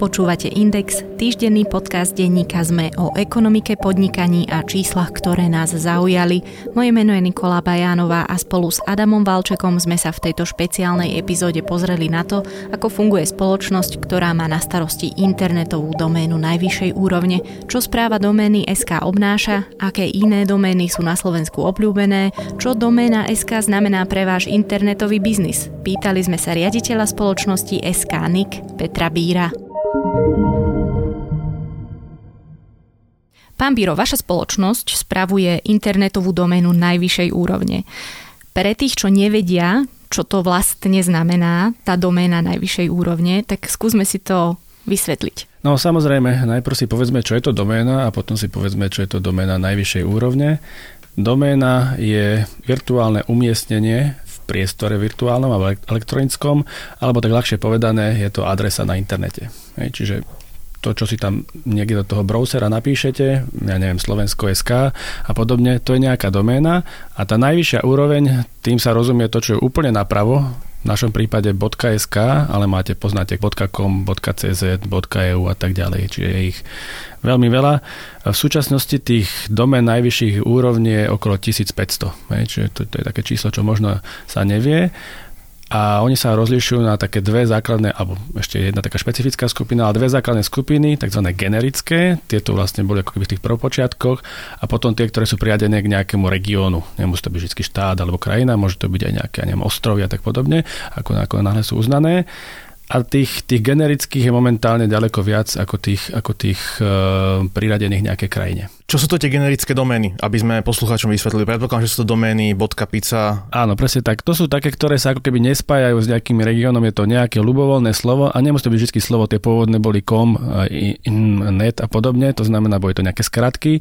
Počúvate Index, týždenný podcast denníka ZME o ekonomike, podnikaní a číslach, ktoré nás zaujali. Moje meno je Nikola Bajánová a spolu s Adamom Valčekom sme sa v tejto špeciálnej epizóde pozreli na to, ako funguje spoločnosť, ktorá má na starosti internetovú doménu najvyššej úrovne, čo správa domény SK obnáša, aké iné domény sú na Slovensku obľúbené, čo doména SK znamená pre váš internetový biznis. Pýtali sme sa riaditeľa spoločnosti SK NIC Petra Bíra. Pán Biro, vaša spoločnosť spravuje internetovú doménu najvyššej úrovne. Pre tých, čo nevedia, čo to vlastne znamená, tá doména najvyššej úrovne, tak skúsme si to vysvetliť. No samozrejme, najprv si povedzme, čo je to doména a potom si povedzme, čo je to doména najvyššej úrovne. Doména je virtuálne umiestnenie priestore virtuálnom alebo elektronickom, alebo tak ľahšie povedané, je to adresa na internete. Hej, čiže to, čo si tam niekde do toho browsera napíšete, ja neviem, Slovensko.sk a podobne, to je nejaká doména a tá najvyššia úroveň, tým sa rozumie to, čo je úplne napravo, v našom prípade .sk, ale máte, poznáte .com, .cz, .eu a tak ďalej, čiže je ich veľmi veľa. V súčasnosti tých domén najvyšších úrovní je okolo 1500, čiže to, to je také číslo, čo možno sa nevie a oni sa rozlišujú na také dve základné, alebo ešte jedna taká špecifická skupina, ale dve základné skupiny, tzv. generické, tieto vlastne boli ako keby v tých prvopočiatkoch a potom tie, ktoré sú priadené k nejakému regiónu. Nemusí to byť vždy štát alebo krajina, môže to byť aj nejaké neviem, ostrovy a tak podobne, ako, ako náhle sú uznané a tých, tých generických je momentálne ďaleko viac ako tých, ako tých uh, priradených nejaké krajine. Čo sú to tie generické domény, aby sme poslucháčom vysvetlili? Predpokladám, že sú to domény .pizza. Áno, presne tak. To sú také, ktoré sa ako keby nespájajú s nejakým regiónom, je to nejaké ľubovoľné slovo a nemusí to byť vždy slovo, tie pôvodné boli com, net a podobne, to znamená, boli to nejaké skratky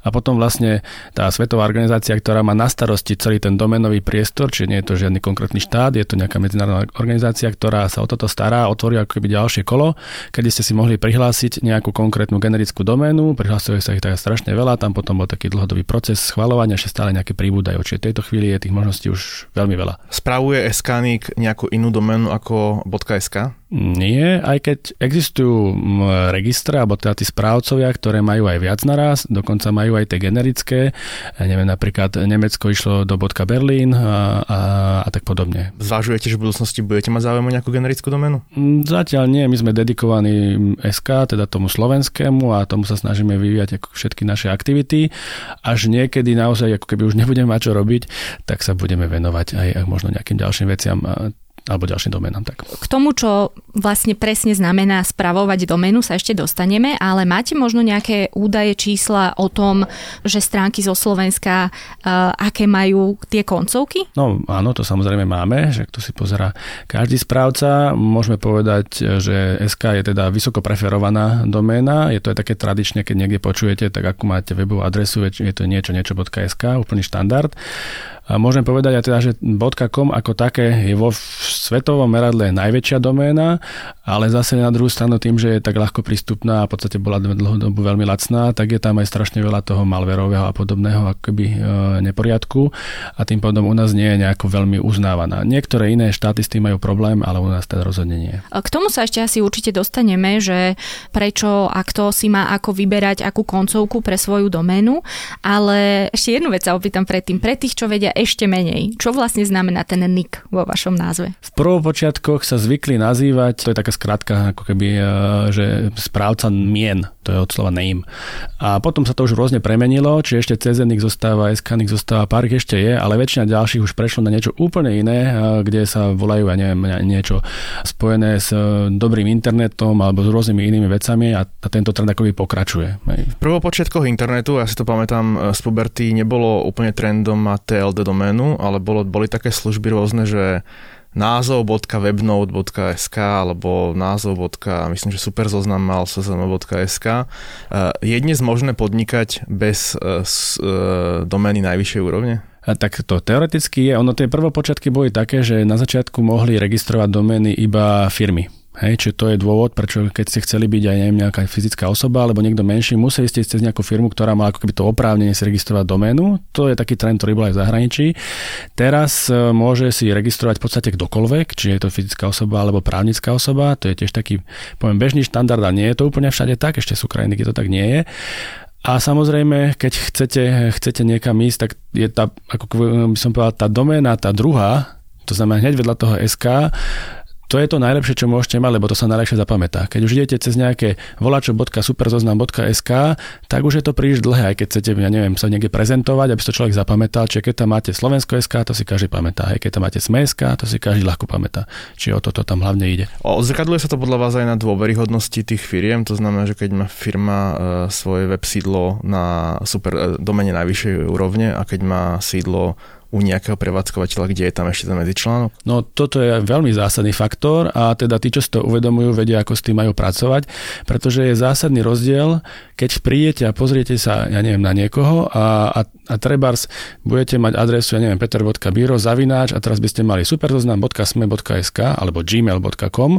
a potom vlastne tá svetová organizácia, ktorá má na starosti celý ten doménový priestor, čiže nie je to žiadny konkrétny štát, je to nejaká medzinárodná organizácia, ktorá sa o toto stará, otvorí ako keby ďalšie kolo, kedy ste si mohli prihlásiť nejakú konkrétnu generickú doménu, prihlasuje sa ich tak strašne veľa, tam potom bol taký dlhodobý proces schvalovania, že stále nejaké príbudajú. Čiže v tejto chvíli je tých možností už veľmi veľa. Spravuje SKNIC nejakú inú doménu ako .sk? Nie, aj keď existujú registre, alebo teda tí správcovia, ktoré majú aj viac naraz, dokonca majú aj tie generické. Ja neviem, napríklad Nemecko išlo do bodka Berlín a, a, a tak podobne. Zvažujete, že v budúcnosti budete mať záujem o nejakú generickú doménu? Zatiaľ nie, my sme dedikovaní SK, teda tomu slovenskému a tomu sa snažíme vyvíjať ako všetky naše aktivity. Až niekedy naozaj, ako keby už nebudeme mať čo robiť, tak sa budeme venovať aj možno nejakým ďalším veciam alebo ďalším domenám. Tak. K tomu, čo vlastne presne znamená spravovať domenu, sa ešte dostaneme, ale máte možno nejaké údaje, čísla o tom, že stránky zo Slovenska, uh, aké majú tie koncovky? No áno, to samozrejme máme, že tu si pozera každý správca. Môžeme povedať, že SK je teda vysoko preferovaná doména. Je to aj také tradične, keď niekde počujete, tak ako máte webovú adresu, je to niečo, niečo.sk, úplný štandard. A môžem povedať aj teda, že .com ako také je vo svetovom meradle najväčšia doména, ale zase na druhú stranu tým, že je tak ľahko prístupná a v podstate bola dlhodobu veľmi lacná, tak je tam aj strašne veľa toho malverového a podobného akoby e, neporiadku a tým pádom u nás nie je nejako veľmi uznávaná. Niektoré iné štáty s tým majú problém, ale u nás teda rozhodne nie. K tomu sa ešte asi určite dostaneme, že prečo a kto si má ako vyberať akú koncovku pre svoju doménu, ale ešte jednu vec sa opýtam predtým. Pre tých, čo vedia ešte menej. Čo vlastne znamená ten nick vo vašom názve? V prvopočiatkoch sa zvykli nazývať, to je taká skratka, ako keby, e, že správca mien, to je od slova name. A potom sa to už rôzne premenilo, či ešte CZNIC zostáva, SKNIC zostáva, pár ešte je, ale väčšina ďalších už prešlo na niečo úplne iné, e, kde sa volajú, ja neviem, niečo spojené s e, dobrým internetom alebo s rôznymi inými vecami a, a tento trend akoby pokračuje. V prvopočiatkoch internetu, ja si to pamätám z puberty, nebolo úplne trendom mať TLD doménu, ale bolo, boli také služby rôzne, že názov.webnode.sk alebo názov. myslím, že superzoznam mal ssm.sk. E, je dnes možné podnikať bez e, e, domény najvyššej úrovne? Tak to teoreticky je. Ono tie prvopočiatky boli také, že na začiatku mohli registrovať domény iba firmy Hej, čiže to je dôvod, prečo keď ste chceli byť aj neviem, nejaká fyzická osoba alebo niekto menší, museli ste ísť cez nejakú firmu, ktorá má ako keby to oprávnenie si registrovať doménu. To je taký trend, ktorý bol aj v zahraničí. Teraz e, môže si registrovať v podstate kdokoľvek, či je to fyzická osoba alebo právnická osoba. To je tiež taký, poviem, bežný štandard a nie je to úplne všade tak, ešte sú krajiny, kde to tak nie je. A samozrejme, keď chcete, chcete niekam ísť, tak je tá, ako by som povedal, tá doména, tá druhá, to znamená hneď vedľa toho SK, to je to najlepšie, čo môžete mať, lebo to sa najlepšie zapamätá. Keď už idete cez nejaké volačo.superzoznam.sk, tak už je to príliš dlhé, aj keď chcete, ja neviem, sa niekde prezentovať, aby to človek zapamätal. Čiže keď tam máte Slovensko.sk, to si každý pamätá. Aj keď tam máte Sme.sk, to si každý ľahko pamätá. Čiže o toto tam hlavne ide. Odzrkadluje sa to podľa vás aj na dôveryhodnosti tých firiem, to znamená, že keď má firma e, svoje web sídlo na super e, domene najvyššej úrovne a keď má sídlo u nejakého prevádzkovateľa, kde je tam ešte ten medzičlánok? No toto je veľmi zásadný faktor a teda tí, čo si to uvedomujú, vedia, ako s tým majú pracovať, pretože je zásadný rozdiel, keď prídete a pozriete sa, ja neviem, na niekoho a, a, a trebárs budete mať adresu, ja neviem, peter.biro, zavináč a teraz by ste mali superzoznam.sme.sk alebo gmail.com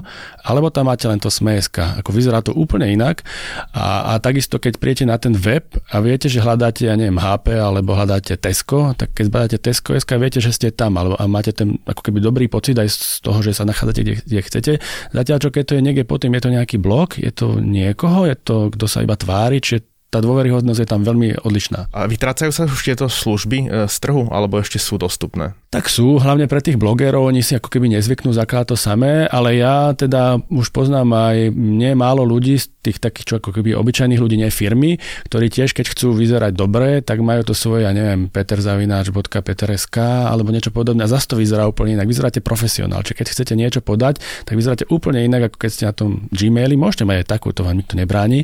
alebo tam máte len to sme.sk. Ako vyzerá to úplne inak a, a takisto, keď príjete na ten web a viete, že hľadáte, ja neviem, HP alebo hľadáte Tesco, tak keď zbadáte Tesco, SKSK, viete, že ste tam alebo, a máte ten ako keby dobrý pocit aj z toho, že sa nachádzate kde, kde chcete. Zatiaľ, čo keď to je niekde potom, je to nejaký blok, je to niekoho, je to, kto sa iba tvári, čiže tá dôveryhodnosť je tam veľmi odlišná. A vytrácajú sa už tieto služby e, z trhu, alebo ešte sú dostupné? Tak sú, hlavne pre tých blogerov, oni si ako keby nezvyknú zakladať to samé, ale ja teda už poznám aj nie málo ľudí z tých takých, čo ako keby obyčajných ľudí, nie firmy, ktorí tiež, keď chcú vyzerať dobre, tak majú to svoje, ja neviem, peterzavináč.peteresk alebo niečo podobné a zase to vyzerá úplne inak. Vyzeráte profesionál, čiže keď chcete niečo podať, tak vyzeráte úplne inak, ako keď ste na tom Gmaili. Môžete mať aj takú, to vám nikto nebráni,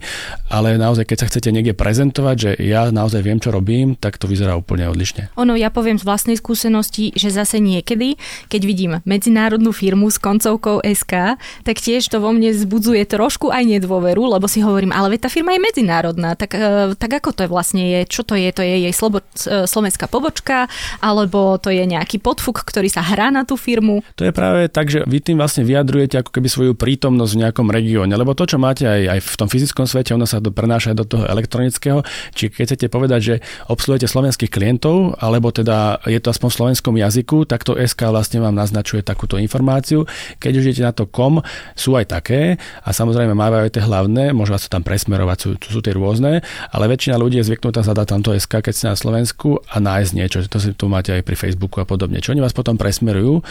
ale naozaj, keď sa chcete niekde prezentovať, že ja naozaj viem, čo robím, tak to vyzerá úplne odlišne. Ono, ja poviem z vlastnej skúsenosti, že zase niekedy, keď vidím medzinárodnú firmu s koncovkou SK, tak tiež to vo mne zbudzuje trošku aj nedôveru, lebo si hovorím, ale tá firma je medzinárodná, tak, e, tak ako to vlastne je, čo to je, to je jej slobo, e, slovenská pobočka, alebo to je nejaký podfuk, ktorý sa hrá na tú firmu. To je práve tak, že vy tým vlastne vyjadrujete ako keby svoju prítomnosť v nejakom regióne, lebo to, čo máte aj, aj v tom fyzickom svete, ono sa prenáša do toho elektronického, či keď chcete povedať, že obsluhujete slovenských klientov, alebo teda je to aspoň v slovenskom jazyku, tak to SK vlastne vám naznačuje takúto informáciu. Keď už idete na to kom, sú aj také a samozrejme mávajú aj tie hlavné, môžu vás to tam presmerovať, sú, sú tie rôzne, ale väčšina ľudí je zvyknutá zadať tamto SK, keď ste na Slovensku a nájsť niečo. To si tu máte aj pri Facebooku a podobne. Čo oni vás potom presmerujú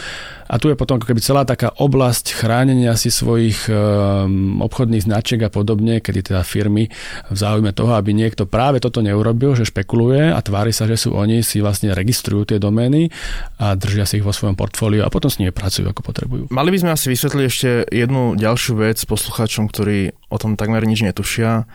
a tu je potom ako keby celá taká oblasť chránenia si svojich um, obchodných značiek a podobne, kedy teda firmy v záujme toho, aby niekto práve toto neurobil, že špekuluje a tvári sa, že sú oni, si vlastne registrujú tie domény a držia si ich vo svojom portfóliu a potom s nimi pracujú ako potrebujú. Mali by sme asi vysvetliť ešte jednu ďalšiu vec poslucháčom, ktorí o tom takmer nič netušia,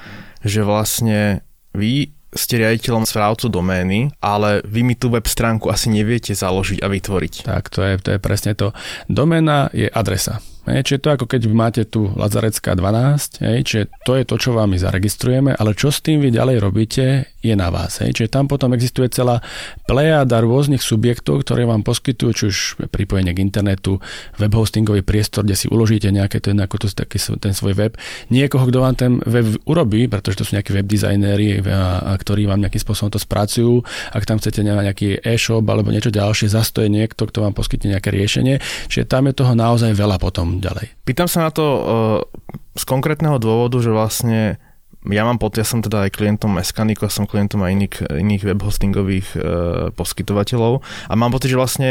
že vlastne vy ste riaditeľom správcu domény, ale vy mi tú web stránku asi neviete založiť a vytvoriť. Tak, to je, to je presne to. Doména je adresa. Hej, čiže to ako keď máte tu Lazarecká 12, hej, čiže to je to, čo vám my zaregistrujeme, ale čo s tým vy ďalej robíte, je na vás. Hej. Čiže tam potom existuje celá plejada rôznych subjektov, ktoré vám poskytujú, či už pripojenie k internetu, web hostingový priestor, kde si uložíte nejaké ten, ako to, taký, ten svoj web. Niekoho, kto vám ten web urobí, pretože to sú nejakí web dizajnéri, ktorí vám nejakým spôsobom to spracujú. Ak tam chcete nejaký e-shop alebo niečo ďalšie, zastoje niekto, kto vám poskytne nejaké riešenie. Čiže tam je toho naozaj veľa potom ďalej. Pýtam sa na to uh, z konkrétneho dôvodu, že vlastne ja mám pod, ja som teda aj klientom Escanico, som klientom aj iných, iných web hostingových e, poskytovateľov a mám pocit, že vlastne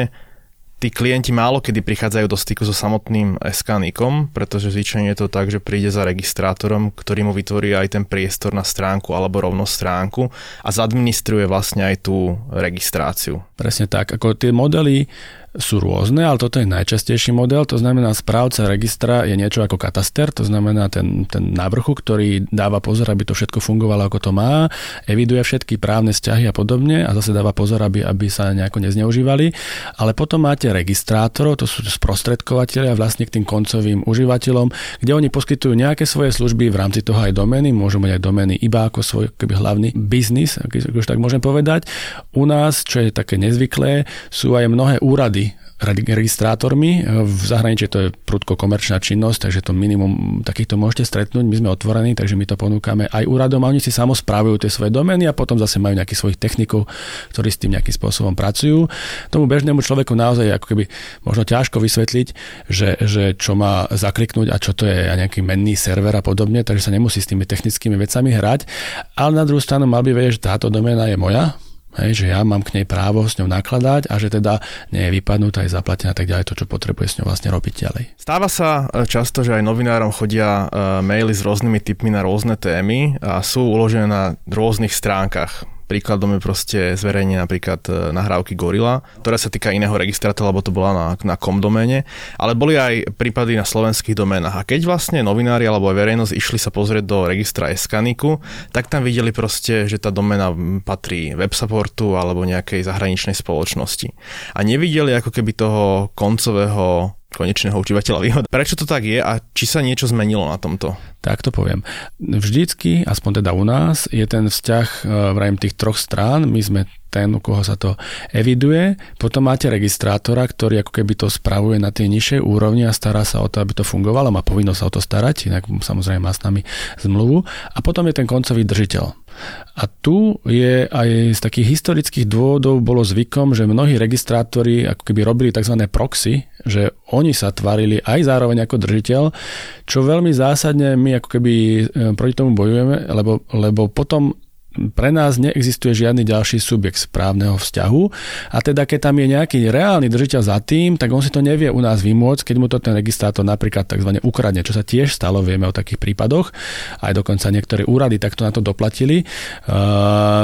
tí klienti málo kedy prichádzajú do styku so samotným SKNICom, pretože zvyčajne je to tak, že príde za registrátorom, ktorý mu vytvorí aj ten priestor na stránku alebo rovno stránku a zadministruje vlastne aj tú registráciu. Presne tak. Ako tie modely sú rôzne, ale toto je najčastejší model, to znamená správca registra je niečo ako kataster, to znamená ten, ten na ktorý dáva pozor, aby to všetko fungovalo ako to má, eviduje všetky právne vzťahy a podobne a zase dáva pozor, aby, aby sa nejako nezneužívali. Ale potom máte registrátorov, to sú sprostredkovateľia vlastne k tým koncovým užívateľom, kde oni poskytujú nejaké svoje služby v rámci toho aj domény, môžu mať aj domény iba ako svoj keby hlavný biznis, ak už tak môžem povedať. U nás, čo je také nezvyklé, sú aj mnohé úrady registrátormi. V zahraničí to je prudko komerčná činnosť, takže to minimum takýchto môžete stretnúť. My sme otvorení, takže my to ponúkame aj úradom a oni si samo spravujú tie svoje domény a potom zase majú nejakých svojich technikov, ktorí s tým nejakým spôsobom pracujú. Tomu bežnému človeku naozaj ako keby možno ťažko vysvetliť, že, že čo má zakliknúť a čo to je nejaký menný server a podobne, takže sa nemusí s tými technickými vecami hrať. Ale na druhú stranu mal by vedieť, že táto doména je moja, Hej, že ja mám k nej právo s ňou nakladať a že teda nie je vypadnutá, je zaplatená tak ďalej, to, čo potrebuje s ňou vlastne robiť ďalej. Stáva sa e, často, že aj novinárom chodia e, maily s rôznymi typmi na rôzne témy a sú uložené na rôznych stránkach Príkladom je proste zverejne napríklad e, nahrávky Gorilla, ktorá sa týka iného registrátora, lebo to bola na, na kom ale boli aj prípady na slovenských doménach. A keď vlastne novinári alebo aj verejnosť išli sa pozrieť do registra Eskaniku, tak tam videli proste, že tá doména patrí websupportu alebo nejakej zahraničnej spoločnosti. A nevideli ako keby toho koncového konečného užívateľa výhoda. Prečo to tak je a či sa niečo zmenilo na tomto? Tak to poviem. Vždycky, aspoň teda u nás, je ten vzťah e, v rámci tých troch strán. My sme ten, u koho sa to eviduje. Potom máte registrátora, ktorý ako keby to spravuje na tej nižšej úrovni a stará sa o to, aby to fungovalo, má povinnosť sa o to starať, inak samozrejme má s nami zmluvu. A potom je ten koncový držiteľ. A tu je aj z takých historických dôvodov bolo zvykom, že mnohí registrátori ako keby robili tzv. proxy, že oni sa tvarili aj zároveň ako držiteľ, čo veľmi zásadne my ako keby e, proti tomu bojujeme, lebo, lebo potom pre nás neexistuje žiadny ďalší subjekt správneho vzťahu a teda keď tam je nejaký reálny držiteľ za tým, tak on si to nevie u nás vymôcť, keď mu to ten registrátor napríklad tzv. ukradne, čo sa tiež stalo, vieme o takých prípadoch, aj dokonca niektoré úrady takto na to doplatili.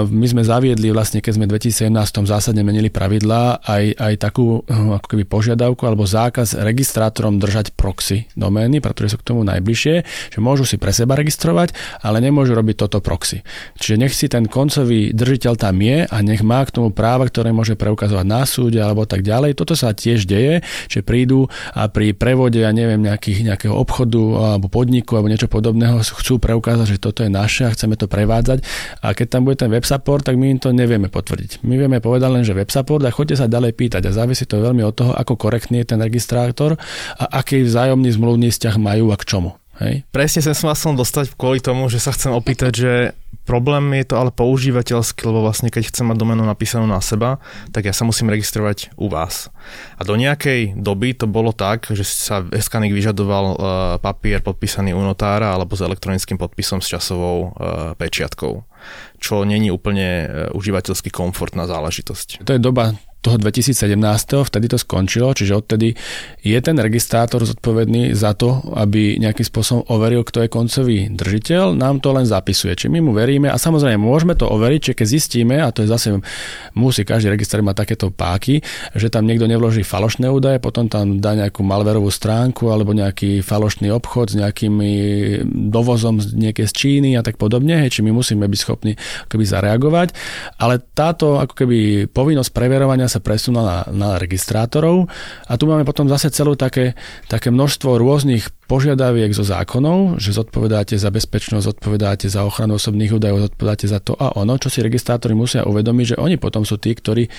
My sme zaviedli vlastne, keď sme v 2017 zásadne menili pravidlá, aj, aj takú hm, ako keby požiadavku alebo zákaz registrátorom držať proxy domény, pretože sú k tomu najbližšie, že môžu si pre seba registrovať, ale nemôžu robiť toto proxy. Čiže nech si ten koncový držiteľ tam je a nech má k tomu práva, ktoré môže preukazovať na súde alebo tak ďalej. Toto sa tiež deje, že prídu a pri prevode, ja neviem, nejakých, nejakého obchodu alebo podniku alebo niečo podobného chcú preukázať, že toto je naše a chceme to prevádzať. A keď tam bude ten web support, tak my im to nevieme potvrdiť. My vieme povedať len, že web support a choďte sa ďalej pýtať a závisí to veľmi od toho, ako korektný je ten registrátor a aký vzájomný zmluvný vzťah majú a k čomu. Hej. Presne som sa mal dostať kvôli tomu, že sa chcem opýtať, že problém je to ale používateľský, lebo vlastne keď chcem mať domenu napísanú na seba, tak ja sa musím registrovať u vás. A do nejakej doby to bolo tak, že sa Eskanik vyžadoval uh, papier podpísaný u notára alebo s elektronickým podpisom s časovou uh, pečiatkou, čo není úplne uh, užívateľský komfortná záležitosť. To je doba toho 2017, vtedy to skončilo, čiže odtedy je ten registrátor zodpovedný za to, aby nejakým spôsobom overil, kto je koncový držiteľ, nám to len zapisuje. Či my mu veríme a samozrejme môžeme to overiť, či keď zistíme, a to je zase musí každý registrár mať takéto páky, že tam niekto nevloží falošné údaje, potom tam dá nejakú malverovú stránku alebo nejaký falošný obchod s nejakými dovozom z niekde z Číny a tak podobne, hej, či my musíme byť schopní keby zareagovať, ale táto ako keby povinnosť preverovania sa presunula na, na registrátorov. A tu máme potom zase celú také, také množstvo rôznych požiadaviek zo zákonov, že zodpovedáte za bezpečnosť, zodpovedáte za ochranu osobných údajov, zodpovedáte za to a ono, čo si registrátori musia uvedomiť, že oni potom sú tí, ktorí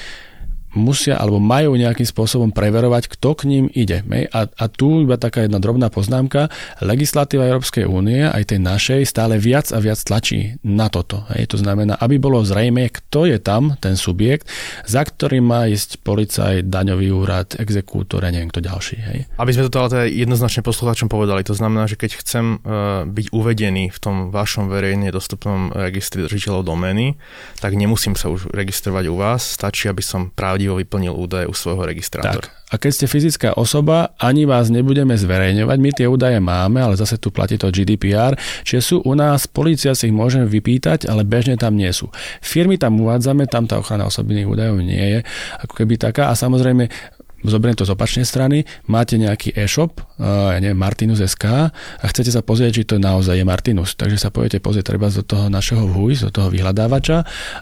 musia alebo majú nejakým spôsobom preverovať, kto k ním ide. A, a tu iba taká jedna drobná poznámka. Legislatíva Európskej únie, aj tej našej, stále viac a viac tlačí na toto. To znamená, aby bolo zrejme, kto je tam, ten subjekt, za ktorým má ísť policaj, daňový úrad, exekútor a neviem kto ďalší. Hej. Aby sme to ale teda jednoznačne poslucháčom povedali, to znamená, že keď chcem uh, byť uvedený v tom vašom verejne dostupnom registri držiteľov domény, tak nemusím sa už registrovať u vás, stačí, aby som pravdivý pravdivo vyplnil údaje u svojho registrátora. Tak. A keď ste fyzická osoba, ani vás nebudeme zverejňovať. My tie údaje máme, ale zase tu platí to GDPR, čiže sú u nás, policia si ich môže vypýtať, ale bežne tam nie sú. Firmy tam uvádzame, tam tá ochrana osobných údajov nie je ako keby taká a samozrejme zoberiem to z opačnej strany, máte nejaký e-shop, ja neviem, Martinus SK a chcete sa pozrieť, či to naozaj je Martinus. Takže sa pojete pozrieť treba do toho našeho VUI, do toho vyhľadávača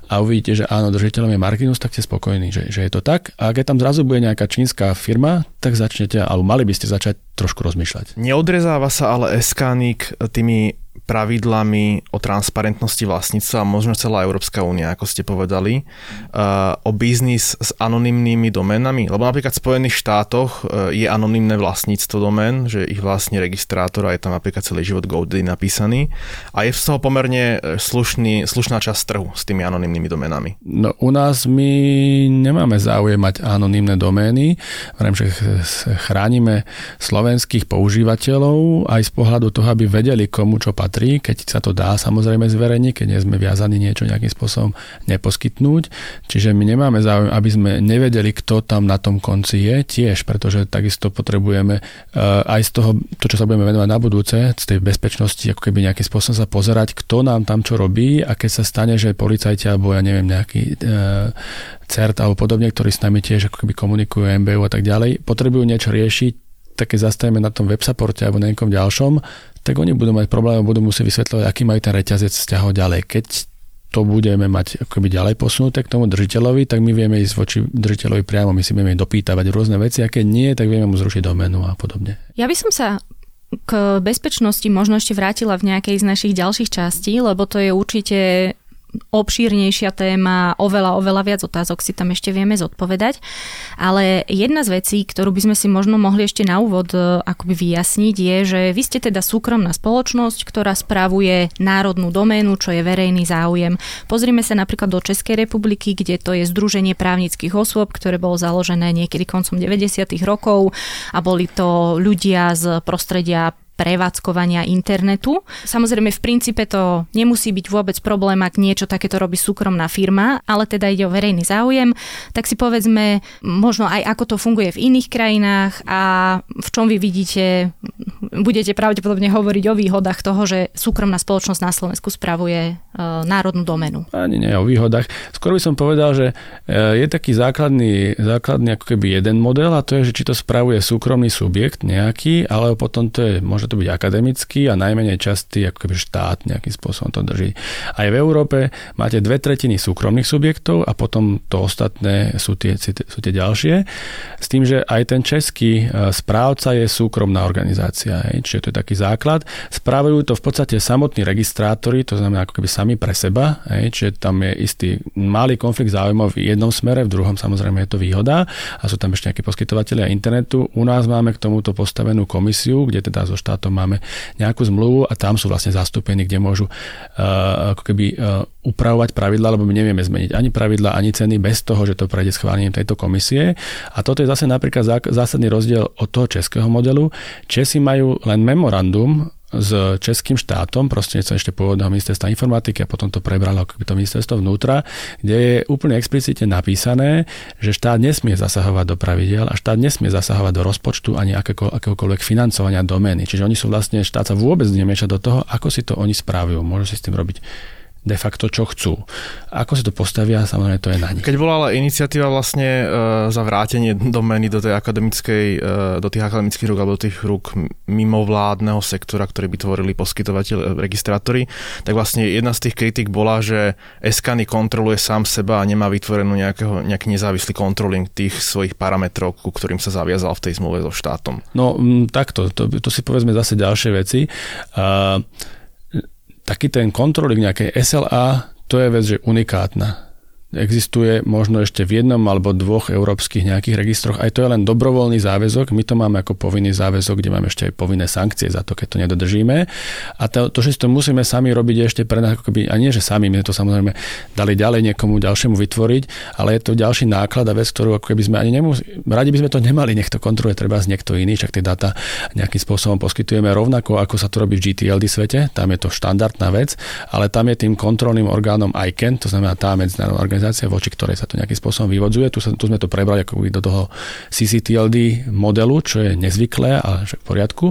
a uvidíte, že áno, držiteľom je Martinus, tak ste spokojní, že, že je to tak. A keď tam zrazu bude nejaká čínska firma, tak začnete, alebo mali by ste začať trošku rozmýšľať. Neodrezáva sa ale Eskanik tými pravidlami o transparentnosti vlastníctva a možno celá Európska únia, ako ste povedali, uh, o biznis s anonymnými doménami. Lebo napríklad v Spojených štátoch uh, je anonymné vlastníctvo domén, že ich vlastní registrátor a je tam napríklad celý život GoDaddy napísaný. A je z toho pomerne uh, slušný, slušná časť trhu s tými anonymnými doménami. No u nás my nemáme záujem mať anonymné domény. Vrem, že chránime slovenských používateľov aj z pohľadu toho, aby vedeli, komu čo patrí keď sa to dá samozrejme zverejniť, keď nie sme viazaní niečo nejakým spôsobom neposkytnúť. Čiže my nemáme záujem, aby sme nevedeli, kto tam na tom konci je tiež, pretože takisto potrebujeme uh, aj z toho, to, čo sa budeme venovať na budúce, z tej bezpečnosti, ako keby nejakým spôsobom sa pozerať, kto nám tam čo robí a keď sa stane, že policajti alebo ja neviem, nejaký uh, CERT alebo podobne, ktorí s nami tiež ako keby komunikujú MBU a tak ďalej, potrebujú niečo riešiť, také zastavíme na tom web supporte alebo na nejakom ďalšom, tak oni budú mať problém a budú musieť vysvetľovať, aký majú ten reťazec vzťahov ďalej. Keď to budeme mať akoby ďalej posunuté k tomu držiteľovi, tak my vieme ísť voči držiteľovi priamo, my si vieme dopýtavať rôzne veci a keď nie, tak vieme mu zrušiť domenu a podobne. Ja by som sa k bezpečnosti možno ešte vrátila v nejakej z našich ďalších častí, lebo to je určite obšírnejšia téma, oveľa, oveľa viac otázok si tam ešte vieme zodpovedať. Ale jedna z vecí, ktorú by sme si možno mohli ešte na úvod e, akoby vyjasniť, je, že vy ste teda súkromná spoločnosť, ktorá spravuje národnú doménu, čo je verejný záujem. Pozrime sa napríklad do Českej republiky, kde to je Združenie právnických osôb, ktoré bolo založené niekedy koncom 90. rokov a boli to ľudia z prostredia prevádzkovania internetu. Samozrejme, v princípe to nemusí byť vôbec problém, ak niečo takéto robí súkromná firma, ale teda ide o verejný záujem, tak si povedzme možno aj ako to funguje v iných krajinách a v čom vy vidíte, budete pravdepodobne hovoriť o výhodách toho, že súkromná spoločnosť na Slovensku spravuje e, národnú domenu. Ani nie o výhodách. Skôr by som povedal, že e, je taký základný, základný ako keby jeden model a to je, že či to spravuje súkromný subjekt nejaký, ale potom to je možno môže to byť akademický a najmenej častý ako keby štát nejakým spôsobom to drží. Aj v Európe máte dve tretiny súkromných subjektov a potom to ostatné sú tie, sú tie ďalšie. S tým, že aj ten český e, správca je súkromná organizácia, hej, čiže to je taký základ. Spravujú to v podstate samotní registrátori, to znamená ako keby sami pre seba, hej, čiže tam je istý malý konflikt záujmov v jednom smere, v druhom samozrejme je to výhoda a sú tam ešte nejakí poskytovateľia internetu. U nás máme k tomuto postavenú komisiu, kde teda zo štátom máme nejakú zmluvu a tam sú vlastne zastúpení, kde môžu uh, ako keby uh, upravovať pravidla, lebo my nevieme zmeniť ani pravidla, ani ceny bez toho, že to prejde schválením tejto komisie. A toto je zase napríklad zásadný rozdiel od toho českého modelu. Česi majú len memorandum s českým štátom, prostredníctvom ešte pôvodného ministerstva informatiky a potom to prebralo ako to ministerstvo vnútra, kde je úplne explicitne napísané, že štát nesmie zasahovať do pravidel a štát nesmie zasahovať do rozpočtu ani akého, akéhokoľvek financovania domény. Čiže oni sú vlastne, štát sa vôbec nemieša do toho, ako si to oni správajú. Môžu si s tým robiť de facto čo chcú. Ako si to postavia, samozrejme to je na nich. Keď bola ale iniciatíva vlastne e, za vrátenie domény do tej akademickej, e, do tých akademických rúk alebo do tých rúk mimovládneho sektora, ktorý by tvorili poskytovateľ, e, registrátori, tak vlastne jedna z tých kritik bola, že Eskany kontroluje sám seba a nemá vytvorenú nejakého, nejaký nezávislý kontroling tých svojich parametrov, ku ktorým sa zaviazal v tej zmluve so štátom. No takto, to, to si povedzme zase ďalšie veci. Uh, taký ten kontrolik nejakej SLA, to je vec, že unikátna existuje možno ešte v jednom alebo dvoch európskych nejakých registroch. Aj to je len dobrovoľný záväzok. My to máme ako povinný záväzok, kde máme ešte aj povinné sankcie za to, keď to nedodržíme. A to, to že to musíme sami robiť ešte pre nás, ako keby, a nie, že sami, my to samozrejme dali ďalej niekomu ďalšiemu vytvoriť, ale je to ďalší náklad a vec, ktorú ako keby sme ani nemuseli, radi by sme to nemali, nech to kontroluje treba z niekto iný, však tie dáta nejakým spôsobom poskytujeme rovnako, ako sa to robí v GTLD svete, tam je to štandardná vec, ale tam je tým kontrolným orgánom ICANN, to znamená tá medzinárodná organizácia, organizácia, voči ktorej sa to nejakým spôsobom vyvodzuje. Tu, sa, tu sme to prebrali ako do toho CCTLD modelu, čo je nezvyklé, ale však v poriadku.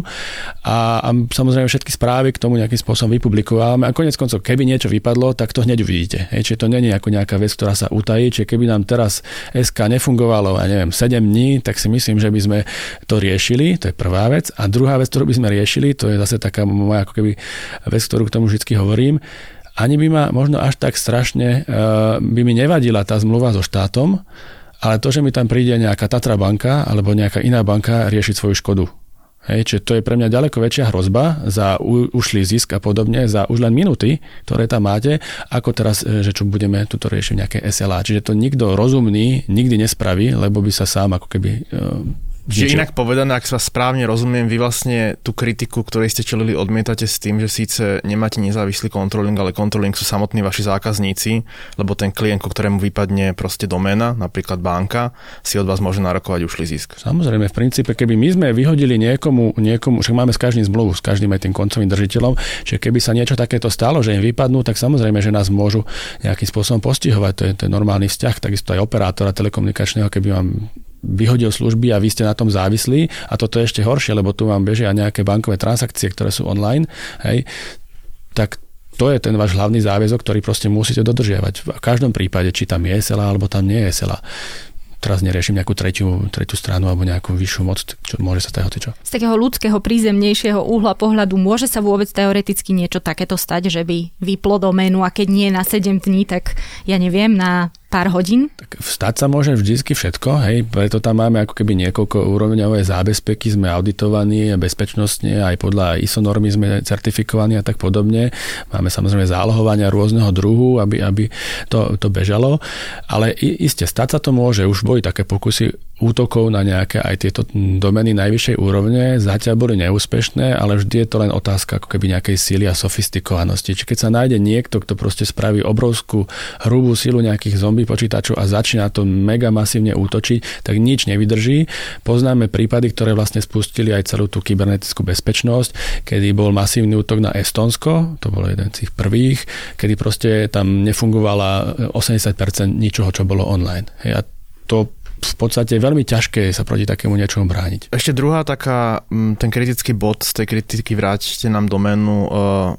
A, a samozrejme všetky správy k tomu nejakým spôsobom vypublikovávame. A konec koncov, keby niečo vypadlo, tak to hneď uvidíte. Hej, čiže to není ako nejaká vec, ktorá sa utají. Čiže keby nám teraz SK nefungovalo, ja neviem, 7 dní, tak si myslím, že by sme to riešili. To je prvá vec. A druhá vec, ktorú by sme riešili, to je zase taká moja ako keby vec, ktorú k tomu vždy hovorím, ani by ma možno až tak strašne, uh, by mi nevadila tá zmluva so štátom, ale to, že mi tam príde nejaká Tatra banka alebo nejaká iná banka riešiť svoju škodu. Hej, čiže to je pre mňa ďaleko väčšia hrozba za u, ušlý zisk a podobne, za už len minúty, ktoré tam máte, ako teraz, e, že čo budeme tuto riešiť nejaké SLA. Čiže to nikto rozumný nikdy nespraví, lebo by sa sám ako keby e, Čiže inak povedané, ak sa správne rozumiem, vy vlastne tú kritiku, ktorej ste čelili, odmietate s tým, že síce nemáte nezávislý kontroling, ale kontroling sú samotní vaši zákazníci, lebo ten klient, ku ktorému vypadne proste doména, napríklad banka, si od vás môže narokovať ušli zisk. Samozrejme, v princípe, keby my sme vyhodili niekomu, niekomu však máme s každým zmluvu, s každým aj tým koncovým držiteľom, že keby sa niečo takéto stalo, že im vypadnú, tak samozrejme, že nás môžu nejakým spôsobom postihovať. To je, to je normálny vzťah, takisto aj operátora telekomunikačného, keby vám vyhodil služby a vy ste na tom závislí a toto je ešte horšie, lebo tu vám bežia nejaké bankové transakcie, ktoré sú online, hej, tak to je ten váš hlavný záväzok, ktorý proste musíte dodržiavať. V každom prípade, či tam je SLA, alebo tam nie je SLA teraz neriešim nejakú tretiu, tretiu stranu alebo nejakú vyššiu moc, čo môže sa stať čo. Z takého ľudského prízemnejšieho uhla pohľadu môže sa vôbec teoreticky niečo takéto stať, že by vyplo doménu a keď nie na 7 dní, tak ja neviem, na pár hodín? Tak vstať sa môže vždy všetko, hej, preto tam máme ako keby niekoľko úrovňové zábezpeky, sme auditovaní bezpečnostne, aj podľa ISO normy sme certifikovaní a tak podobne. Máme samozrejme zálohovania rôzneho druhu, aby, aby to, to bežalo, ale iste stať sa to môže, už boli také pokusy útokov na nejaké aj tieto domeny najvyššej úrovne, zatiaľ boli neúspešné, ale vždy je to len otázka ako keby nejakej síly a sofistikovanosti. Či keď sa nájde niekto, kto proste spraví obrovskú hrubú silu nejakých zombie počítačov a začína to mega masívne útočiť, tak nič nevydrží. Poznáme prípady, ktoré vlastne spustili aj celú tú kybernetickú bezpečnosť, kedy bol masívny útok na Estonsko, to bolo jeden z tých prvých, kedy proste tam nefungovala 80% ničoho, čo bolo online. Hej, to v podstate veľmi ťažké sa proti takému niečomu brániť. Ešte druhá taká, mm, ten kritický bod z tej kritiky vráťte nám doménu, uh,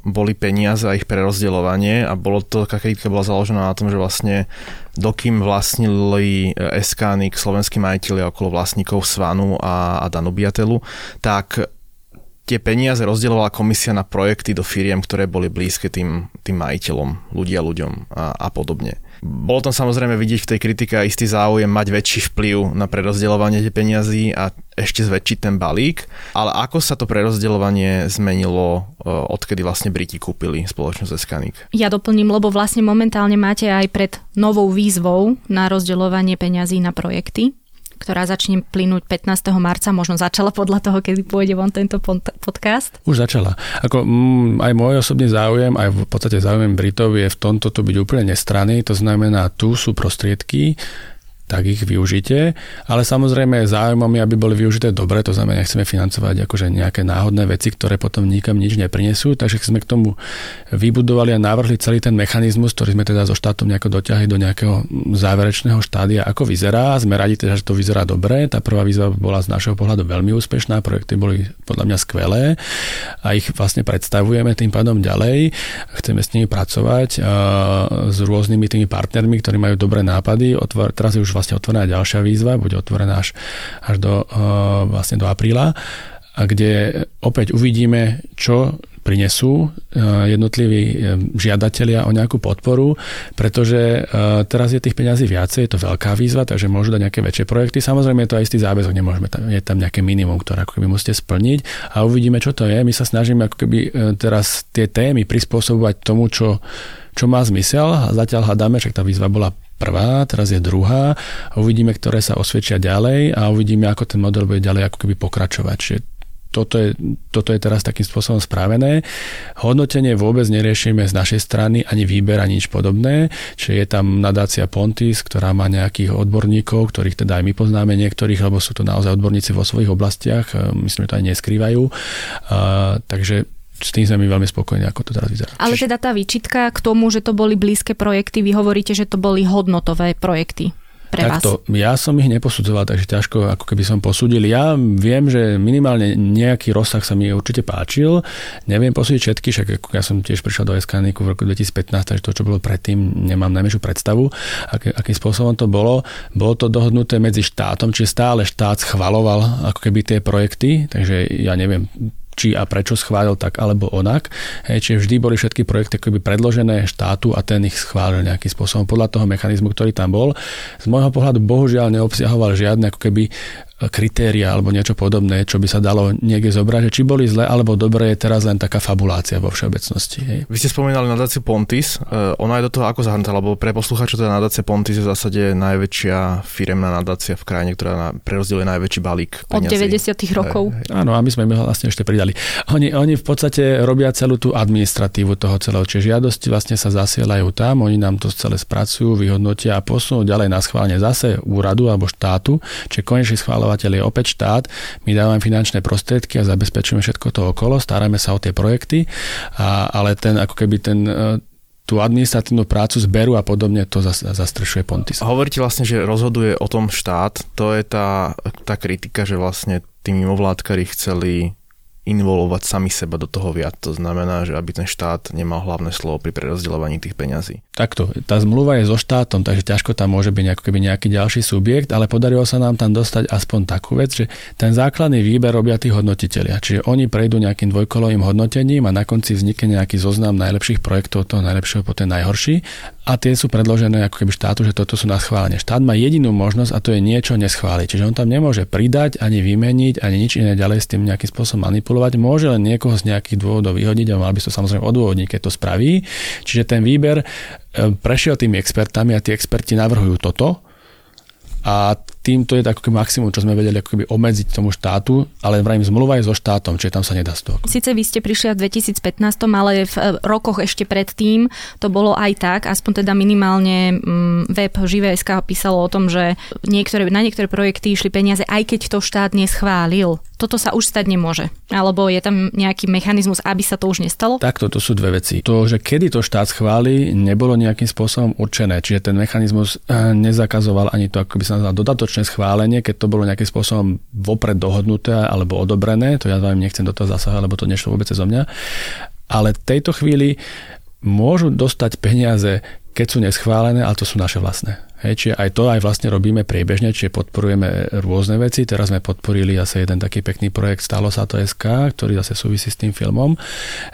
boli peniaze a ich prerozdeľovanie a bolo to, taká kritika bola založená na tom, že vlastne dokým vlastnili e, SKNIK slovenskí majiteľi okolo vlastníkov Svanu a, a Danubiatelu, tak tie peniaze rozdielovala komisia na projekty do firiem, ktoré boli blízke tým, tým majiteľom, ľudia ľuďom a, a podobne. Bolo tam samozrejme vidieť v tej kritike istý záujem mať väčší vplyv na prerozdeľovanie peniazy a ešte zväčšiť ten balík, ale ako sa to prerozdeľovanie zmenilo, e, odkedy vlastne Briti kúpili spoločnosť Eskanik? Ja doplním, lebo vlastne momentálne máte aj pred novou výzvou na rozdeľovanie peňazí na projekty ktorá začne plynúť 15. marca, možno začala podľa toho, kedy pôjde von tento podcast? Už začala. Ako, mm, aj môj osobný záujem, aj v podstate záujem Britov je v tomto to byť úplne nestranný, to znamená, tu sú prostriedky, tak ich využite. Ale samozrejme záujmom je, aby boli využité dobre, to znamená, nechceme financovať akože nejaké náhodné veci, ktoré potom nikam nič neprinesú, takže sme k tomu vybudovali a navrhli celý ten mechanizmus, ktorý sme teda so štátom nejako doťahli do nejakého záverečného štádia, ako vyzerá. Sme radi teda, že to vyzerá dobre. Tá prvá výzva bola z našeho pohľadu veľmi úspešná, projekty boli podľa mňa skvelé a ich vlastne predstavujeme tým pádom ďalej. Chceme s nimi pracovať s rôznymi tými partnermi, ktorí majú dobré nápady. Otvor, teraz už vlastne otvorená ďalšia výzva, bude otvorená až, až do, uh, vlastne do apríla, a kde opäť uvidíme, čo prinesú uh, jednotliví uh, žiadatelia o nejakú podporu, pretože teraz je tých peňazí viacej, je to veľká výzva, takže môžu dať nejaké väčšie projekty. Samozrejme je to aj istý záväzok, nemôžeme tam, je tam nejaké minimum, ktoré ako keby musíte splniť a uvidíme, čo to je. My sa snažíme ako keby teraz tie témy prispôsobovať tomu, čo, čo má zmysel zatiaľ hľadáme, však tá výzva bola prvá, teraz je druhá a uvidíme, ktoré sa osvedčia ďalej a uvidíme, ako ten model bude ďalej ako keby pokračovať. Čiže toto je, toto je teraz takým spôsobom správené. Hodnotenie vôbec neriešime z našej strany, ani výber, ani nič podobné. Čiže je tam nadácia Pontis, ktorá má nejakých odborníkov, ktorých teda aj my poznáme niektorých, lebo sú to naozaj odborníci vo svojich oblastiach. Myslím, že to aj neskrývajú. Uh, takže s tým sme my veľmi spokojní, ako to teraz vyzerá. Ale teda tá výčitka k tomu, že to boli blízke projekty, vy hovoríte, že to boli hodnotové projekty pre Takto, vás? ja som ich neposudzoval, takže ťažko ako keby som posúdil. Ja viem, že minimálne nejaký rozsah sa mi určite páčil. Neviem posúdiť všetky, však ja som tiež prišiel do SKNIku v roku 2015, takže to, čo bolo predtým, nemám najmenšiu predstavu, aký, akým spôsobom to bolo. Bolo to dohodnuté medzi štátom, čiže stále štát schvaloval ako keby tie projekty, takže ja neviem, či a prečo schválil tak alebo onak. Hej, čiže vždy boli všetky projekty akoby predložené štátu a ten ich schválil nejakým spôsobom podľa toho mechanizmu, ktorý tam bol. Z môjho pohľadu bohužiaľ neobsahoval žiadne ako keby kritéria alebo niečo podobné, čo by sa dalo niekde zobrať, že či boli zle alebo dobre, je teraz len taká fabulácia vo všeobecnosti. Hej. Vy ste spomínali nadáciu Pontis, uh, ona je do toho ako zahrnutá, lebo pre poslucháčov teda nadácia Pontis je v zásade najväčšia firemná nadácia v krajine, ktorá na, prerozdieluje najväčší balík peniazy. Od 90 rokov. Hej, hej. Áno, a my sme mi vlastne ešte pridali. Oni, oni v podstate robia celú tú administratívu toho celého, čiže žiadosti vlastne sa zasielajú tam, oni nám to celé spracujú, vyhodnotia a posunú ďalej na schválenie zase úradu alebo štátu, čiže konečný schvál schváľovateľ je opäť štát, my dávame finančné prostriedky a zabezpečujeme všetko to okolo, staráme sa o tie projekty, a, ale ten ako keby ten e, tú administratívnu prácu zberu a podobne to zastrešuje Pontis. Hovoríte vlastne, že rozhoduje o tom štát, to je tá, tá kritika, že vlastne tí mimovládkari chceli involovať sami seba do toho viac. To znamená, že aby ten štát nemal hlavné slovo pri prerozdeľovaní tých peňazí. Takto, tá zmluva je so štátom, takže ťažko tam môže byť keby nejaký ďalší subjekt, ale podarilo sa nám tam dostať aspoň takú vec, že ten základný výber robia tí hodnotitelia. Čiže oni prejdú nejakým dvojkolovým hodnotením a na konci vznikne nejaký zoznam najlepších projektov, toho najlepšieho po ten najhorší a tie sú predložené ako keby štátu, že toto sú na schválenie. Štát má jedinú možnosť a to je niečo neschváliť. Čiže on tam nemôže pridať, ani vymeniť, ani nič iné ďalej s tým nejakým spôsobom manipulovať. Môže len niekoho z nejakých dôvodov vyhodiť a mal by to samozrejme odôvodniť, keď to spraví. Čiže ten výber e, prešiel tými expertami a tí experti navrhujú toto a týmto je ako maximum, čo sme vedeli ako keby obmedziť tomu štátu, ale vrajím, zmluva je so štátom, čiže tam sa nedá toho. Sice vy ste prišli v 2015, ale v eh, rokoch ešte predtým to bolo aj tak, aspoň teda minimálne mm, web Živé.sk písalo o tom, že niektoré, na niektoré projekty išli peniaze, aj keď to štát neschválil. Toto sa už stať nemôže. Alebo je tam nejaký mechanizmus, aby sa to už nestalo? Takto, to sú dve veci. To, že kedy to štát schváli, nebolo nejakým spôsobom určené. Čiže ten mechanizmus eh, nezakazoval ani to, ako by sa nazval, dodatočné schválenie, keď to bolo nejakým spôsobom vopred dohodnuté alebo odobrené. To ja vám nechcem do toho zasahovať, lebo to nešlo vôbec zo mňa. Ale v tejto chvíli môžu dostať peniaze, keď sú neschválené, ale to sú naše vlastné. Hej, čiže aj to aj vlastne robíme priebežne, čiže podporujeme rôzne veci. Teraz sme podporili asi jeden taký pekný projekt Stalo sa to SK, ktorý zase súvisí s tým filmom.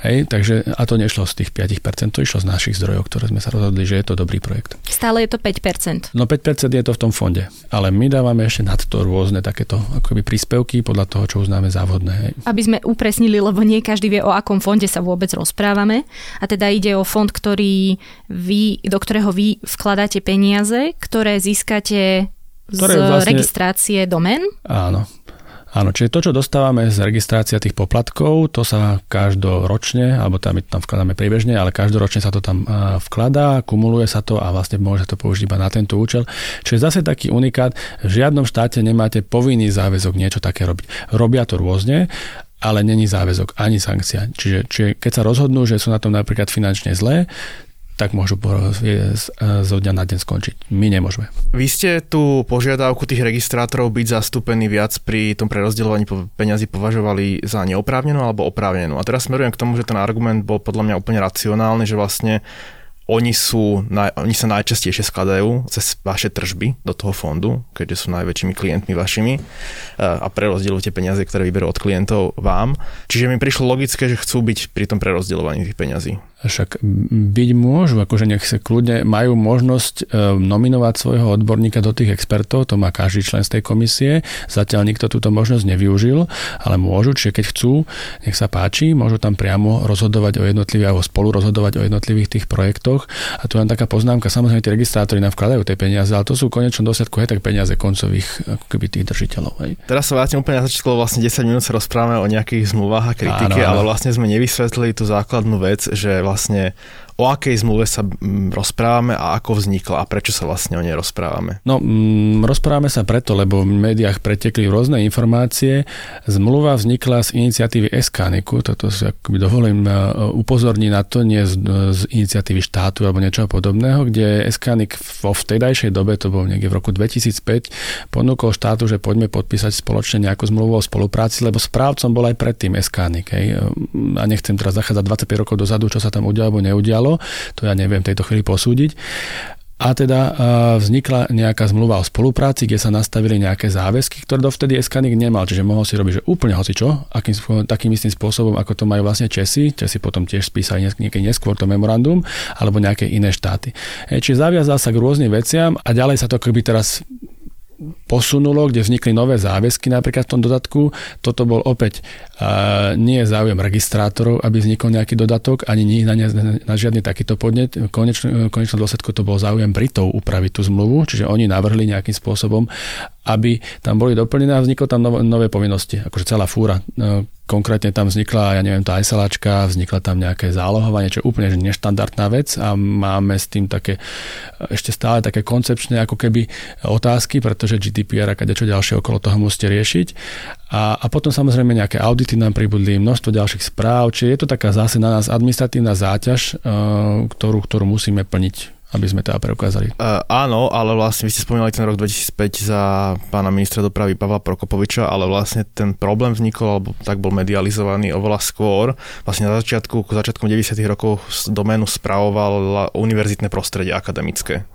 Hej, takže a to nešlo z tých 5%, to išlo z našich zdrojov, ktoré sme sa rozhodli, že je to dobrý projekt. Stále je to 5%. No 5% je to v tom fonde, ale my dávame ešte nad to rôzne takéto akoby príspevky podľa toho, čo uznáme závodné. Hej. Aby sme upresnili, lebo nie každý vie, o akom fonde sa vôbec rozprávame. A teda ide o fond, ktorý vy, do ktorého vy vkladáte peniaze, ktoré získate ktoré z vlastne... registrácie domén? Áno. Áno, čiže to, čo dostávame z registrácia tých poplatkov, to sa každoročne, alebo tam my tam vkladáme priebežne, ale každoročne sa to tam vkladá, kumuluje sa to a vlastne môže to použiť iba na tento účel. Čiže zase taký unikát, v žiadnom štáte nemáte povinný záväzok niečo také robiť. Robia to rôzne, ale není záväzok ani sankcia. Čiže, čiže keď sa rozhodnú, že sú na tom napríklad finančne zlé, tak môžu zo dňa na deň skončiť. My nemôžeme. Vy ste tú požiadavku tých registrátorov byť zastúpený viac pri tom prerozdeľovaní peňazí považovali za neoprávnenú alebo oprávnenú. A teraz smerujem k tomu, že ten argument bol podľa mňa úplne racionálny, že vlastne oni, sú, oni sa najčastejšie skladajú cez vaše tržby do toho fondu, keďže sú najväčšími klientmi vašimi e, a prerozdeľujete peniaze, ktoré vyberú od klientov vám. Čiže mi prišlo logické, že chcú byť pri tom prerozdeľovaní tých peňazí. Však byť môžu, akože nech sa kľudne majú možnosť e, nominovať svojho odborníka do tých expertov, to má každý člen z tej komisie. Zatiaľ nikto túto možnosť nevyužil, ale môžu, čiže keď chcú, nech sa páči, môžu tam priamo rozhodovať o jednotlivých, alebo spolu rozhodovať o jednotlivých tých projektoch. A tu len taká poznámka, samozrejme tí registrátori nám vkladajú tie peniaze, ale to sú v konečnom dôsledku aj tak peniaze koncových ako keby tých držiteľov. Hej. Teraz sa vrátim úplne na začiatku, vlastne 10 minút sa rozprávame o nejakých zmluvách a kritike, áno, áno. ale vlastne sme nevysvetlili tú základnú vec, že vlastne o akej zmluve sa mm, rozprávame a ako vznikla a prečo sa vlastne o nej rozprávame? No, mm, rozprávame sa preto, lebo v médiách pretekli rôzne informácie. Zmluva vznikla z iniciatívy Eskaniku, toto si akoby dovolím e, upozorniť na to, nie z, z iniciatívy štátu alebo niečoho podobného, kde Eskanik vo vtedajšej dobe, to bolo niekde v roku 2005, ponúkol štátu, že poďme podpísať spoločne nejakú zmluvu o spolupráci, lebo správcom bol aj predtým Eskanik. Hej. A nechcem teraz zachádzať 25 rokov dozadu, čo sa tam udialo alebo neudialo, to ja neviem v tejto chvíli posúdiť. a teda vznikla nejaká zmluva o spolupráci, kde sa nastavili nejaké záväzky, ktoré dovtedy Eskanik nemal, čiže mohol si robiť že úplne hocičo, akým, takým istým spôsobom, ako to majú vlastne Česi. Česi potom tiež spísali niekedy neskôr to memorandum, alebo nejaké iné štáty. Čiže zaviazal sa k rôznym veciam a ďalej sa to akoby teraz posunulo, kde vznikli nové záväzky napríklad v tom dodatku. Toto bol opäť uh, nie je záujem registrátorov, aby vznikol nejaký dodatok, ani nie na, ne, na žiadny takýto podnet. Konečn, konečnom dôsledku to bol záujem Britov upraviť tú zmluvu, čiže oni navrhli nejakým spôsobom, aby tam boli doplnené a vzniklo tam nové, nové povinnosti, akože celá fúra. Uh, konkrétne tam vznikla, ja neviem, tá SLAčka, vznikla tam nejaké zálohovanie, čo je úplne neštandardná vec a máme s tým také ešte stále také koncepčné ako keby otázky, pretože GDPR a kadečo ďalšie okolo toho musíte riešiť. A, a potom samozrejme nejaké audity nám pribudli, množstvo ďalších správ, čiže je to taká zase na nás administratívna záťaž, uh, ktorú, ktorú musíme plniť aby sme teda preukázali. Uh, áno, ale vlastne vy ste spomínali ten rok 2005 za pána ministra dopravy Pavla Prokopoviča, ale vlastne ten problém vznikol, alebo tak bol medializovaný oveľa skôr. Vlastne na začiatku, začiatkom 90. rokov doménu spravoval univerzitné prostredie akademické.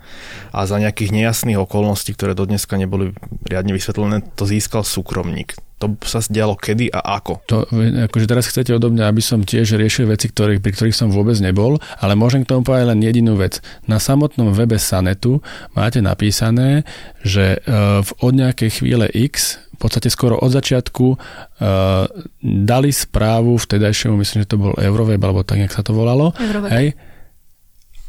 A za nejakých nejasných okolností, ktoré do dneska neboli riadne vysvetlené, to získal súkromník to sa dialo kedy a ako? To, akože teraz chcete odo mňa, aby som tiež riešil veci, ktorých, pri ktorých som vôbec nebol, ale môžem k tomu povedať len jedinú vec. Na samotnom webe Sanetu máte napísané, že e, v od nejakej chvíle X v podstate skoro od začiatku uh, dali správu vtedajšiemu, myslím, že to bol Euroveb, alebo tak, jak sa to volalo, hej,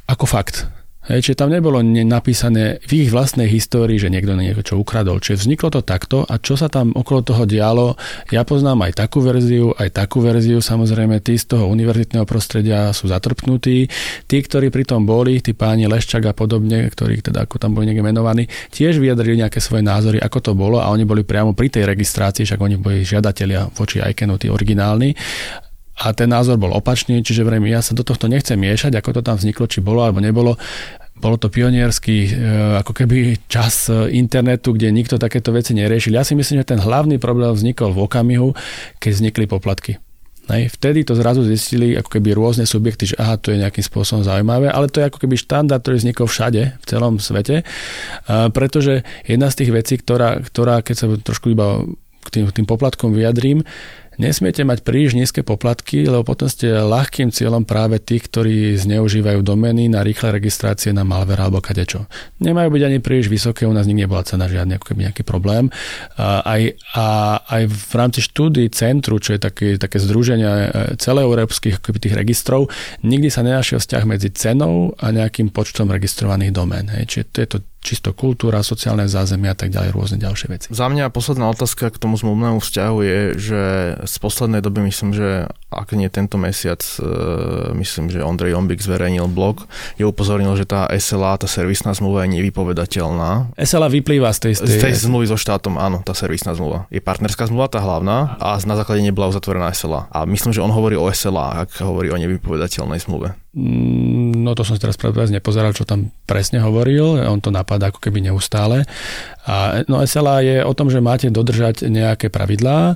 ako fakt. Hej, čiže tam nebolo napísané v ich vlastnej histórii, že niekto niečo ukradol. Čiže vzniklo to takto a čo sa tam okolo toho dialo, ja poznám aj takú verziu, aj takú verziu, samozrejme tí z toho univerzitného prostredia sú zatrpnutí. Tí, ktorí pri tom boli, tí páni Leščak a podobne, ktorí teda ako tam boli niekde menovaní, tiež vyjadrili nejaké svoje názory, ako to bolo a oni boli priamo pri tej registrácii, však oni boli žiadatelia voči ICANNu, tí originálni a ten názor bol opačný, čiže vrejme, ja sa do tohto nechcem miešať, ako to tam vzniklo, či bolo alebo nebolo. Bolo to pionierský e, ako keby čas e, internetu, kde nikto takéto veci neriešil. Ja si myslím, že ten hlavný problém vznikol v okamihu, keď vznikli poplatky. Nej, vtedy to zrazu zistili ako keby rôzne subjekty, že aha, to je nejakým spôsobom zaujímavé, ale to je ako keby štandard, ktorý vznikol všade, v celom svete, a pretože jedna z tých vecí, ktorá, ktorá keď sa trošku iba k tým, tým poplatkom vyjadrím, Nesmiete mať príliš nízke poplatky, lebo potom ste ľahkým cieľom práve tých, ktorí zneužívajú domény na rýchle registrácie na malware alebo kadečo. Nemajú byť ani príliš vysoké, u nás nikdy nebola cena žiadny ako keby nejaký problém. A aj, a aj v rámci štúdy Centru, čo je také, také združenie celoeurópskych ako tých registrov, nikdy sa nenašiel vzťah medzi cenou a nejakým počtom registrovaných domén. Hej. Čiže to je to čisto kultúra, sociálne zázemie a tak ďalej, rôzne ďalšie veci. Za mňa posledná otázka k tomu zmluvnému vzťahu je, že z poslednej doby myslím, že ak nie tento mesiac, e, myslím, že Ondrej Ombik zverejnil blog, je upozornil, že tá SLA, tá servisná zmluva je nevypovedateľná. SLA vyplýva z tej, z tej... Z tej zmluvy so štátom, áno, tá servisná zmluva. Je partnerská zmluva, tá hlavná, a na základe nebola uzatvorená SLA. A myslím, že on hovorí o SLA, ak hovorí o nevypovedateľnej zmluve. Mm, no to som si teraz pravdepodobne nepozeral, čo tam presne hovoril. On to napadá ako keby neustále. A, no SLA je o tom, že máte dodržať nejaké pravidlá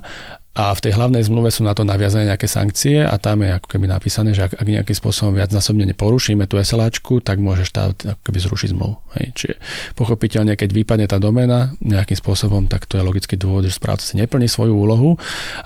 a v tej hlavnej zmluve sú na to naviazané nejaké sankcie a tam je ako keby napísané, že ak, ak nejakým spôsobom viacnásobne neporušíme tú SLAčku, tak môže štát ako keby zrušiť zmluvu. Hej. Čiže pochopiteľne, keď vypadne tá domena nejakým spôsobom, tak to je logický dôvod, že správca si neplní svoju úlohu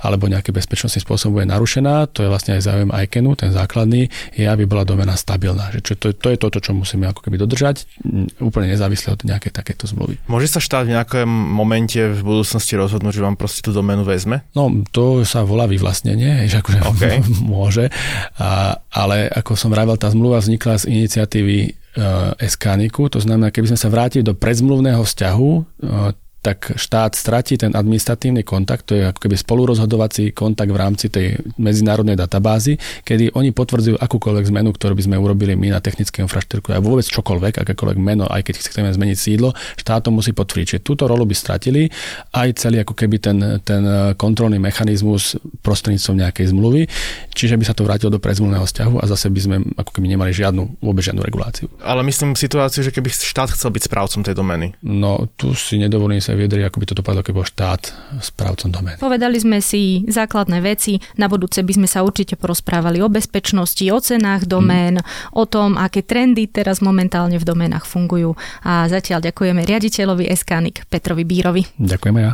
alebo nejaký bezpečnostný spôsob je narušená. To je vlastne aj záujem ICANNu, ten základný, je, aby bola domena stabilná. Že čo, to, to je toto, čo musíme ako keby dodržať, úplne nezávisle od nejakej takéto zmluvy. Môže sa štát v nejakom momente v budúcnosti rozhodnúť, že vám proste tú domenu vezme? No, to sa volá vyvlastnenie, že akože okay. môže, a, ale ako som vravel, tá zmluva vznikla z iniciatívy uh, Eskaniku, to znamená, keby sme sa vrátili do predzmluvného vzťahu, uh, tak štát stratí ten administratívny kontakt, to je ako keby spolurozhodovací kontakt v rámci tej medzinárodnej databázy, kedy oni potvrdzujú akúkoľvek zmenu, ktorú by sme urobili my na technické infraštruktúre a vôbec čokoľvek, akékoľvek meno, aj keď chceme zmeniť sídlo, štát to musí potvrdiť. Čiže túto rolu by stratili aj celý ako keby ten, ten kontrolný mechanizmus prostredníctvom nejakej zmluvy, čiže by sa to vrátilo do predzmluvného vzťahu a zase by sme ako keby nemali žiadnu, vôbec žiadnu reguláciu. Ale myslím situáciu, že keby štát chcel byť správcom tej domeny. No tu si nedovolím sa vyjadriť, ako by to dopadlo, keď bol štát správcom domény. Povedali sme si základné veci, na budúce by sme sa určite porozprávali o bezpečnosti, o cenách domén, hmm. o tom, aké trendy teraz momentálne v doménach fungujú. A zatiaľ ďakujeme riaditeľovi Eskanik Petrovi Bírovi. Ďakujeme ja.